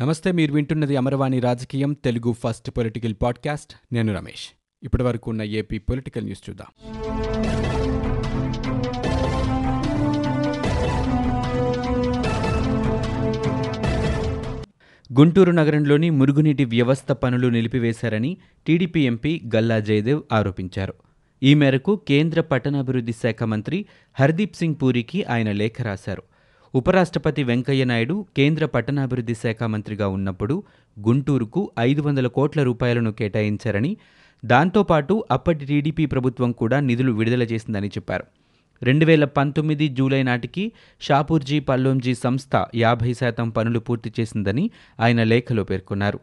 నమస్తే మీరు వింటున్నది అమరవాణి రాజకీయం తెలుగు ఫస్ట్ పొలిటికల్ పాడ్కాస్ట్. నేను రమేష్. ఇప్పటి వరకు ఉన్న ఏపీ పొలిటికల్ న్యూస్ చూద్దాం. గుంటూరు నగరంలోని మురుగునీటి వ్యవస్థ పనులు నిలిపివేశారని టీడీపీ ఎంపీ గల్లా జయదేవ్ ఆరోపించారు. ఈ మేరకు కేంద్ర పట్టణాభివృద్ధి శాఖ మంత్రి హర్దీప్ సింగ్ పూరికి ఆయన లేఖ రాశారు. ఉపరాష్ట్రపతి వెంకయ్య నాయుడు కేంద్ర పట్టణాభివృద్ధి శాఖ మంత్రిగా ఉన్నప్పుడు గుంటూరుకు ఐదు వందల కోట్ల రూపాయలను కేటాయించారని దాంతోపాటు అప్పటి టీడీపీ ప్రభుత్వం కూడా నిధులు విడుదల చేసిందని చెప్పారు. రెండు వేల పంతొమ్మిది జూలై నాటికి షాపూర్జీ పల్లోంజీ సంస్థ యాభై శాతం పనులు పూర్తి చేసిందని ఆయన లేఖలో పేర్కొన్నారు.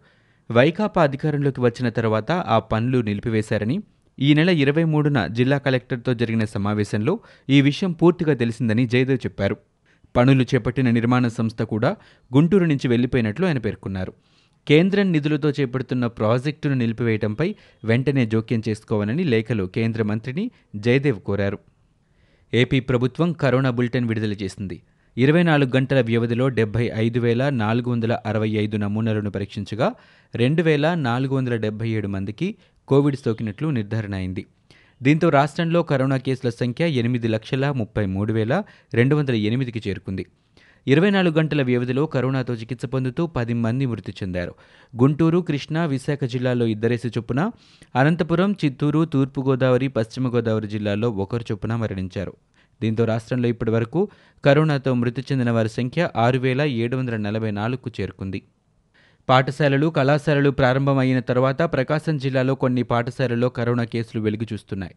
వైకాపా అధికారంలోకి వచ్చిన తర్వాత ఆ పనులు నిలిపివేశారని ఈ నెల ఇరవై మూడున జిల్లా కలెక్టర్తో జరిగిన సమావేశంలో ఈ విషయం పూర్తిగా తెలిసిందని జయదేవ్ చెప్పారు. పనులు చేపట్టిన నిర్మాణ సంస్థ కూడా గుంటూరు నుంచి వెళ్ళిపోయినట్లు ఆయన పేర్కొన్నారు. కేంద్రం నిధులతో చేపడుతున్న ప్రాజెక్టును నిలిపివేయడంపై వెంటనే జోక్యం చేసుకోవాలని లేఖలో కేంద్ర మంత్రిని జయదేవ్ కోరారు. ఏపీ ప్రభుత్వం కరోనా బులెటిన్ విడుదల చేసింది. ఇరవై నాలుగు గంటల వ్యవధిలో డెబ్బై ఐదు వేల నాలుగు వందల అరవై ఐదు నమూనాలను పరీక్షించగా రెండు వేల నాలుగు వందల డెబ్బై ఏడు మందికి కోవిడ్ సోకినట్లు నిర్ధారణ అయింది. దీంతో రాష్ట్రంలో కరోనా కేసుల సంఖ్య ఎనిమిది లక్షల ముప్పై మూడు వేల రెండు వందల ఎనిమిదికి చేరుకుంది. ఇరవై నాలుగు గంటల వ్యవధిలో కరోనాతో చికిత్స పొందుతూ పది మంది మృతి చెందారు. గుంటూరు కృష్ణా విశాఖ జిల్లాలో ఇద్దరేసి చొప్పున అనంతపురం చిత్తూరు తూర్పుగోదావరి పశ్చిమ గోదావరి జిల్లాల్లో ఒకరు చొప్పున మరణించారు. దీంతో రాష్ట్రంలో ఇప్పటి వరకు కరోనాతో మృతి చెందిన వారి సంఖ్య ఆరు వేల ఏడు వందల నలభై నాలుగుకు చేరుకుంది. పాఠశాలలు కళాశాలలు ప్రారంభమైన తర్వాత ప్రకాశం జిల్లాలో కొన్ని పాఠశాలల్లో కరోనా కేసులు వెలుగు చూస్తున్నాయి.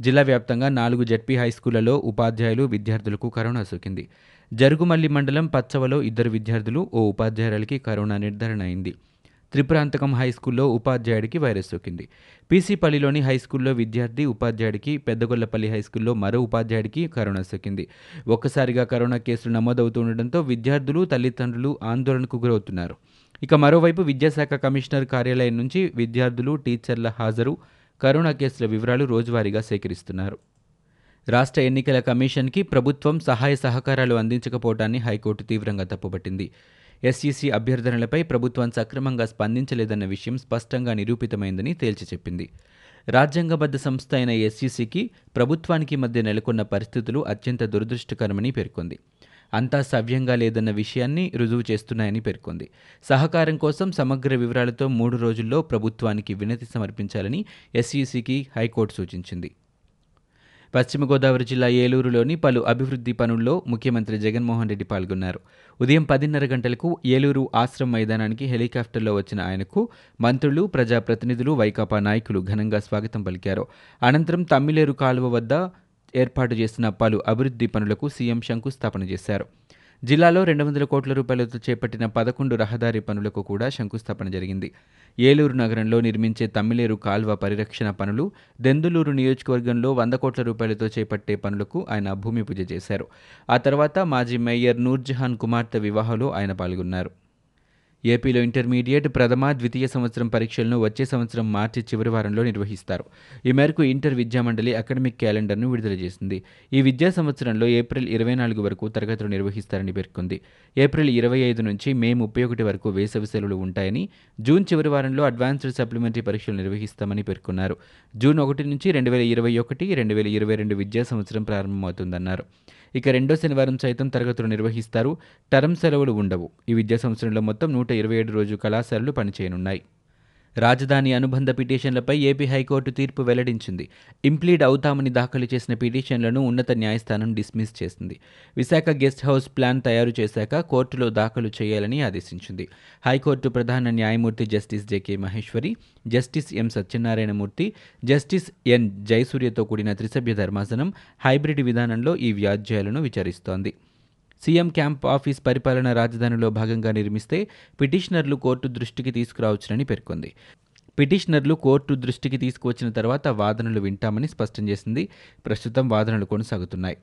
జిల్లా వ్యాప్తంగా నాలుగు జడ్పీ హైస్కూళ్ళలో ఉపాధ్యాయులు విద్యార్థులకు కరోనా సోకింది. జరుగుమల్లి మండలం పచ్చవలో ఇద్దరు విద్యార్థులు ఓ ఉపాధ్యాయులకి కరోనా నిర్ధారణ అయింది. త్రిపురాంతకం హైస్కూల్లో ఉపాధ్యాయుడికి వైరస్ సోకింది. పీసీపల్లిలోని హైస్కూల్లో విద్యార్థి ఉపాధ్యాయుడికి పెద్దగొల్లపల్లి హైస్కూల్లో మరో ఉపాధ్యాయుడికి కరోనా సోకింది. ఒక్కసారిగా కరోనా కేసులు నమోదవుతుండటంతో విద్యార్థులు తల్లిదండ్రులు ఆందోళనకు గురవుతున్నారు. ఇక మరోవైపు విద్యాశాఖ కమిషనర్ కార్యాలయం నుంచి విద్యార్థులు టీచర్ల హాజరు. కరోనా కేసుల వివరాలు రోజువారీగా సేకరిస్తున్నారు. రాష్ట్ర ఎన్నికల కమిషన్కి ప్రభుత్వం సహాయ సహకారాలు అందించకపోవటాన్ని హైకోర్టు తీవ్రంగా తప్పుపట్టింది. ఎస్ఈసీ అభ్యర్థనలపై ప్రభుత్వం సక్రమంగా స్పందించలేదన్న విషయం స్పష్టంగా నిరూపితమైందని తేల్చి చెప్పింది. రాజ్యాంగబద్ధ సంస్థ అయిన ఎస్ఈసీకి ప్రభుత్వానికి మధ్య నెలకొన్న పరిస్థితులు అత్యంత దురదృష్టకరమని పేర్కొంది. అంతా సవ్యంగా లేదన్న విషయాన్ని రుజువు చేస్తున్నాయని పేర్కొంది. సహకారం కోసం సమగ్ర వివరాలతో మూడు రోజుల్లో ప్రభుత్వానికి వినతి సమర్పించాలని ఎస్ఈసికి హైకోర్టు సూచించింది. పశ్చిమ గోదావరి జిల్లా ఏలూరులోని పలు అభివృద్ధి పనుల్లో ముఖ్యమంత్రి జగన్మోహన్ రెడ్డి పాల్గొన్నారు. ఉదయం పదిన్నర గంటలకు ఏలూరు ఆశ్రమ మైదానానికి హెలికాప్టర్లో వచ్చిన ఆయనకు మంత్రులు ప్రజాప్రతినిధులు వైకాపా నాయకులు ఘనంగా స్వాగతం పలికారు. అనంతరం తమ్మిలేరు కాలువ వద్ద ఏర్పాటు చేసిన పలు అభివృద్ధి పనులకు సీఎం శంకుస్థాపన చేశారు. జిల్లాలో రెండు వందల కోట్ల రూపాయలతో చేపట్టిన పదకొండు రహదారి పనులకు కూడా శంకుస్థాపన జరిగింది. ఏలూరు నగరంలో నిర్మించే తమ్మిలేరు కాల్వ పరిరక్షణ పనులు దెందులూరు నియోజకవర్గంలో వంద కోట్ల రూపాయలతో చేపట్టే పనులకు ఆయన భూమి పూజ చేశారు. ఆ తర్వాత మాజీ మేయర్ నూర్జహాన్ కుమార్తె వివాహంలో ఆయన పాల్గొన్నారు. ఏపీలో ఇంటర్మీడియట్ ప్రథమ ద్వితీయ సంవత్సరం పరీక్షలను వచ్చే సంవత్సరం మార్చి చివరి వారంలో నిర్వహిస్తారు. ఈ మేరకు ఇంటర్ విద్యామండలి అకాడమిక్ క్యాలెండర్ను విడుదల చేసింది. ఈ విద్యా సంవత్సరంలో ఏప్రిల్ ఇరవై నాలుగు వరకు తరగతులు నిర్వహిస్తారని పేర్కొంది. ఏప్రిల్ ఇరవై ఐదు నుంచి మే ముప్పై ఒకటి వరకు వేసవి సెలవులు ఉంటాయని జూన్ చివరి వారంలో అడ్వాన్స్డ్ సప్లిమెంటరీ పరీక్షలు నిర్వహిస్తామని పేర్కొన్నారు. జూన్ ఒకటి నుంచి రెండు వేల ఇరవై ఒకటి రెండు వేల ఇరవై రెండు విద్యా సంవత్సరం ప్రారంభమవుతుందన్నారు. ఇక రెండో శనివారం సైతం తరగతులు నిర్వహిస్తారు. టర్మ్ సెలవులు ఉండవు. ఈ విద్యా సంవత్సరంలో మొత్తం నూట ఇరవై ఏడు రోజు కళాశాలలు పనిచేయనున్నాయి. రాజధాని అనుబంధ పిటిషన్లపై ఏపీ హైకోర్టు తీర్పు వెల్లడించింది. ఇంప్లీడ్ అవుతామని దాఖలు చేసిన పిటిషన్లను ఉన్నత న్యాయస్థానం డిస్మిస్ చేసింది. విశాఖ గెస్ట్ హౌస్ ప్లాన్ తయారు చేశాక కోర్టులో దాఖలు చేయాలని ఆదేశించింది. హైకోర్టు ప్రధాన న్యాయమూర్తి justice J K Maheshwari justice M Satyanarayanamurthy justice N జయసూర్యతో కూడిన త్రిసభ్య ధర్మాసనం హైబ్రిడ్ విధానంలో ఈ వ్యాజ్యాలను విచారిస్తోంది. సీఎం క్యాంప్ ఆఫీస్ పరిపాలన రాజధానిలో భాగంగా నిర్మిస్తే పిటిషనర్లు కోర్టు దృష్టికి తీసుకురావచ్చునని పేర్కొంది. పిటిషనర్లు కోర్టు దృష్టికి తీసుకువచ్చిన తర్వాత వాదనలు వింటామని స్పష్టం చేసింది. ప్రస్తుతం వాదనలు కొనసాగుతున్నాయి.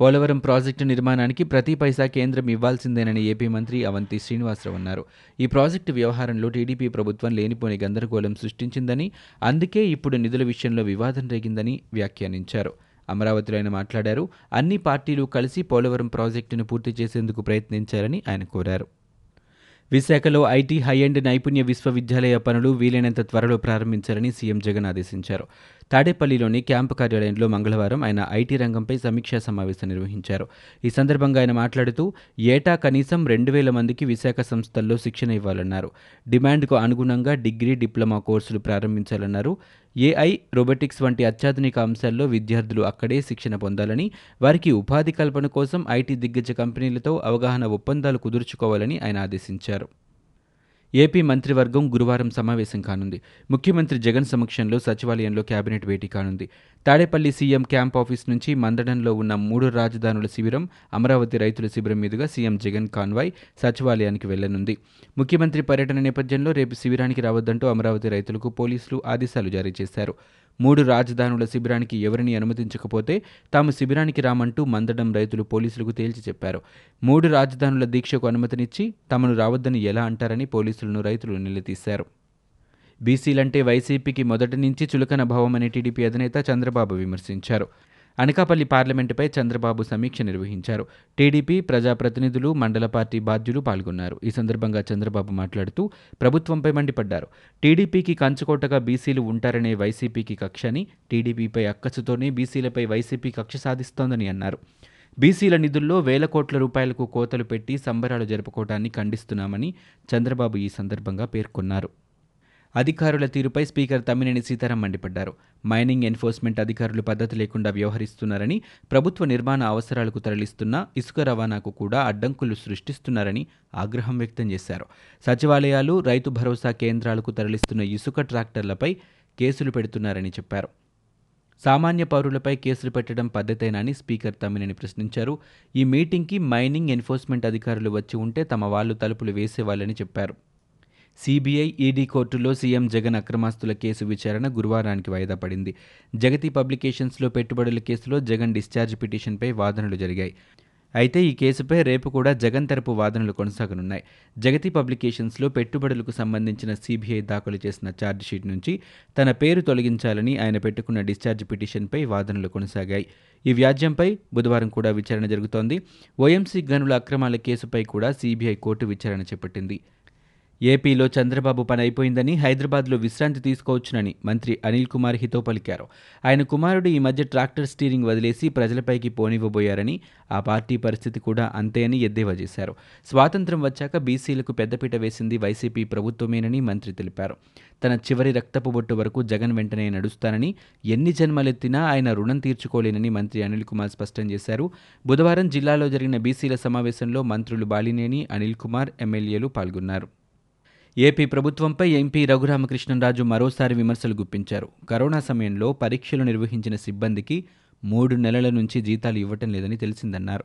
పోలవరం ప్రాజెక్టు నిర్మాణానికి ప్రతి పైసా కేంద్రం ఇవ్వాల్సిందేనని ఏపీ మంత్రి అవంతి శ్రీనివాసరావు అన్నారు. ఈ ప్రాజెక్టు వ్యవహారంలో టీడీపీ ప్రభుత్వం లేనిపోని గందరగోళం సృష్టించిందని అందుకే ఇప్పుడు నిధుల విషయంలో వివాదం రేగిందని వ్యాఖ్యానించారు. అమరావతిలో ఆయన మాట్లాడారు. అన్ని పార్టీలు కలిసి పోలవరం ప్రాజెక్టును పూర్తి చేసేందుకు ప్రయత్నించారని ఆయన కోరారు. విశాఖలో ఐటీ హై అండ్ నైపుణ్య విశ్వవిద్యాలయ పనులు వీలైనంత త్వరలో ప్రారంభించాలని సీఎం జగన్ ఆదేశించారు. తాడేపల్లిలోని క్యాంపు కార్యాలయంలో మంగళవారం ఆయన ఐటీ రంగంపై సమీక్షా సమావేశం నిర్వహించారు. ఈ సందర్భంగా ఆయన మాట్లాడుతూ ఏటా కనీసం రెండు వేల మందికి విశాఖ సంస్థల్లో శిక్షణ ఇవ్వాలన్నారు. డిమాండ్కు అనుగుణంగా డిగ్రీ డిప్లొమా కోర్సులు ప్రారంభించాలన్నారు. ఏఐ రోబోటిక్స్ వంటి అత్యాధునిక అంశాల్లో విద్యార్థులు అక్కడే శిక్షణ పొందాలని వారికి ఉపాధి కల్పన కోసం ఐటీ దిగ్గజ కంపెనీలతో అవగాహన ఒప్పందాలు కుదుర్చుకోవాలని ఆయన ఆదేశించారు. ఏపీ మంత్రివర్గం గురువారం సమావేశం కానుంది. ముఖ్యమంత్రి జగన్ సమక్షంలో సచివాలయంలో కేబినెట్ భేటీ కానుంది. తాడేపల్లి సీఎం క్యాంప్ ఆఫీస్ నుంచి మందడంలో ఉన్న మూడు రాజధానుల శిబిరం అమరావతి రైతుల శిబిరం మీదుగా సీఎం జగన్ కాన్వాయ్ సచివాలయానికి వెళ్ళనుంది. ముఖ్యమంత్రి పర్యటన నేపథ్యంలో రేపు శిబిరానికి రావద్దంటూ అమరావతి రైతులకు పోలీసులు ఆదేశాలు జారీ చేశారు. మూడు రాజధానుల శిబిరానికి ఎవరిని అనుమతించకపోతే తాము శిబిరానికి రామంటూ మందడం రైతులు పోలీసులకు తేల్చి చెప్పారు. మూడు రాజధానుల దీక్షకు అనుమతినిచ్చి తమను రావద్దని ఎలా అంటారని పోలీసులను రైతులు నిలదీశారు. బీసీలంటే వైసీపీకి మొదటి నుంచి చులకన భావమని టీడీపీ అధినేత చంద్రబాబు విమర్శించారు. అనకాపల్లి పార్లమెంటుపై చంద్రబాబు సమీక్ష నిర్వహించారు. టీడీపీ ప్రజాప్రతినిధులు మండల పార్టీ బాధ్యులు పాల్గొన్నారు. ఈ సందర్భంగా చంద్రబాబు మాట్లాడుతూ ప్రభుత్వంపై మండిపడ్డారు. టీడీపీకి కంచుకోటగా బీసీలు ఉంటారనే వైసీపీకి కక్ష అని టీడీపీపై అక్కసుతోనే బీసీలపై వైసీపీ కక్ష సాధిస్తోందని అన్నారు. బీసీల నిధుల్లో వేల కోట్ల రూపాయలకు కోతలు పెట్టి సంబరాలు జరుపుకోవడాన్ని ఖండిస్తున్నామని చంద్రబాబు ఈ సందర్భంగా పేర్కొన్నారు. అధికారుల తీరుపై స్పీకర్ తమ్మినేని సీతారాం మండిపడ్డారు. మైనింగ్ ఎన్ఫోర్స్మెంట్ అధికారులు పద్ధతి లేకుండా వ్యవహరిస్తున్నారని ప్రభుత్వ నిర్మాణ అవసరాలకు తరలిస్తున్న ఇసుక రవాణాకు కూడా అడ్డంకులు సృష్టిస్తున్నారని ఆగ్రహం వ్యక్తం చేశారు. సచివాలయాలు రైతు భరోసా కేంద్రాలకు తరలిస్తున్న ఇసుక ట్రాక్టర్లపై కేసులు పెడుతున్నారని చెప్పారు. సామాన్య పౌరులపై కేసులు పెట్టడం పద్ధతేనని స్పీకర్ తమ్మినేని ప్రశ్నించారు. ఈ మీటింగ్కి మైనింగ్ ఎన్ఫోర్స్మెంట్ అధికారులు వచ్చి ఉంటే తమ వాళ్ళు తలుపులు వేసేవాళ్ళని చెప్పారు. సిబిఐ ఈడీ కోర్టులో సీఎం జగన్ అక్రమాస్తుల కేసు విచారణ గురువారానికి వాయిదా పడింది. జగతి పబ్లికేషన్స్లో పెట్టుబడుల కేసులో జగన్ డిశ్చార్జ్ పిటిషన్పై వాదనలు జరిగాయి. అయితే ఈ కేసుపై రేపు కూడా జగన్ తరపు వాదనలు కొనసాగనున్నాయి. జగతి పబ్లికేషన్స్లో పెట్టుబడులకు సంబంధించిన సిబిఐ దాఖలు చేసిన ఛార్జ్షీట్ నుంచి తన పేరు తొలగించాలని ఆయన పెట్టుకున్న డిశ్చార్జ్ పిటిషన్పై వాదనలు కొనసాగాయి. ఈ వ్యాజ్యంపై బుధవారం కూడా విచారణ జరుగుతోంది. ఓఎంసీ గనుల అక్రమాల కేసుపై కూడా సిబిఐ కోర్టు విచారణ చేపట్టింది. ఏపీలో చంద్రబాబు పని అయిపోయిందని హైదరాబాద్లో విశ్రాంతి తీసుకోవచ్చునని మంత్రి అనిల్ కుమార్ హితో పలికారు. ఆయన కుమారుడు ఈ మధ్య ట్రాక్టర్ స్టీరింగ్ వదిలేసి ప్రజలపైకి పోనివ్వబోయారని ఆ పార్టీ పరిస్థితి కూడా అంతే అని ఎద్దేవా చేశారు. స్వాతంత్రం వచ్చాక బీసీలకు పెద్దపీట వేసింది వైసీపీ ప్రభుత్వమేనని మంత్రి తెలిపారు. తన చివరి రక్తపు బొట్టు వరకు జగన్ వెంటనే నడుస్తానని ఎన్ని జన్మలెత్తినా ఆయన రుణం తీర్చుకోలేనని మంత్రి అనిల్ కుమార్ స్పష్టం చేశారు. బుధవారం జిల్లాలో జరిగిన బీసీల సమావేశంలో మంత్రులు బాలినేని అనిల్ కుమార్ ఎమ్మెల్యేలు పాల్గొన్నారు. ఏపీ ప్రభుత్వంపై ఎంపీ రఘురామకృష్ణరాజు మరోసారి విమర్శలు గుప్పించారు. కరోనా సమయంలో పరీక్షలు నిర్వహించిన సిబ్బందికి మూడు నెలల నుంచి జీతాలు ఇవ్వటం లేదని తెలిసిందన్నారు.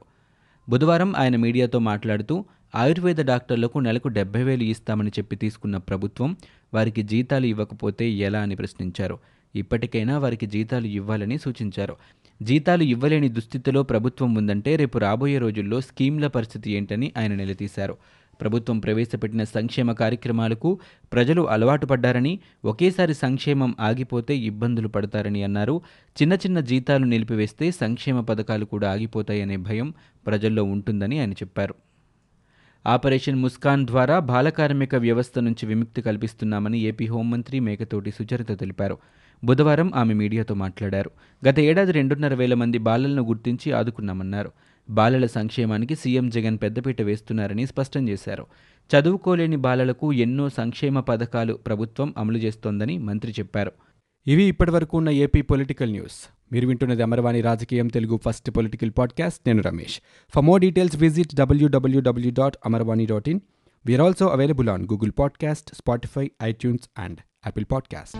బుధవారం ఆయన మీడియాతో మాట్లాడుతూ ఆయుర్వేద డాక్టర్లకు నెలకు డెబ్బై వేలు ఇస్తామని చెప్పి తీసుకున్న ప్రభుత్వం వారికి జీతాలు ఇవ్వకపోతే ఎలా అని ప్రశ్నించారు. ఇప్పటికైనా వారికి జీతాలు ఇవ్వాలని సూచించారు. జీతాలు ఇవ్వలేని దుస్థితిలో ప్రభుత్వం ఉందంటే రేపు రాబోయే రోజుల్లో స్కీమ్ల పరిస్థితి ఏంటని ఆయన నిలదీశారు. ప్రభుత్వం ప్రవేశపెట్టిన సంక్షేమ కార్యక్రమాలకు ప్రజలు అలవాటు పడ్డారని ఒకేసారి సంక్షేమం ఆగిపోతే ఇబ్బందులు పడతారని అన్నారు. చిన్న చిన్న జీతాలు నిలిపివేస్తే సంక్షేమ పథకాలు కూడా ఆగిపోతాయనే భయం ప్రజల్లో ఉంటుందని ఆయన చెప్పారు. ఆపరేషన్ ముస్కాన్ ద్వారా బాలకార్మిక వ్యవస్థ నుంచి విముక్తి కల్పిస్తున్నామని ఏపీ హోంమంత్రి మేకతోటి సుచరిత తెలిపారు. బుధవారం ఆమె మీడియాతో మాట్లాడారు. గత ఏడాది రెండున్నర వేల మంది బాలలను గుర్తించి ఆదుకున్నామన్నారు. బాలల సంక్షేమానికి సీఎం జగన్ పెద్దపీట వేస్తున్నారని స్పష్టం చేశారు. చదువుకోలేని బాలలకు ఎన్నో సంక్షేమ పథకాలు ప్రభుత్వం అమలు చేస్తోందని మంత్రి చెప్పారు. ఇవి ఇప్పటివరకు ఉన్న ఏపీ పొలిటికల్ న్యూస్. మీరు వింటున్నది అమరవాణి రాజకీయం తెలుగు ఫస్ట్ పొలిటికల్ పాడ్కాస్ట్. నేను Ramesh. For more details visit W W W dot Amarvani dot in we are also available on Google podcast Spotify iTunes and Apple podcast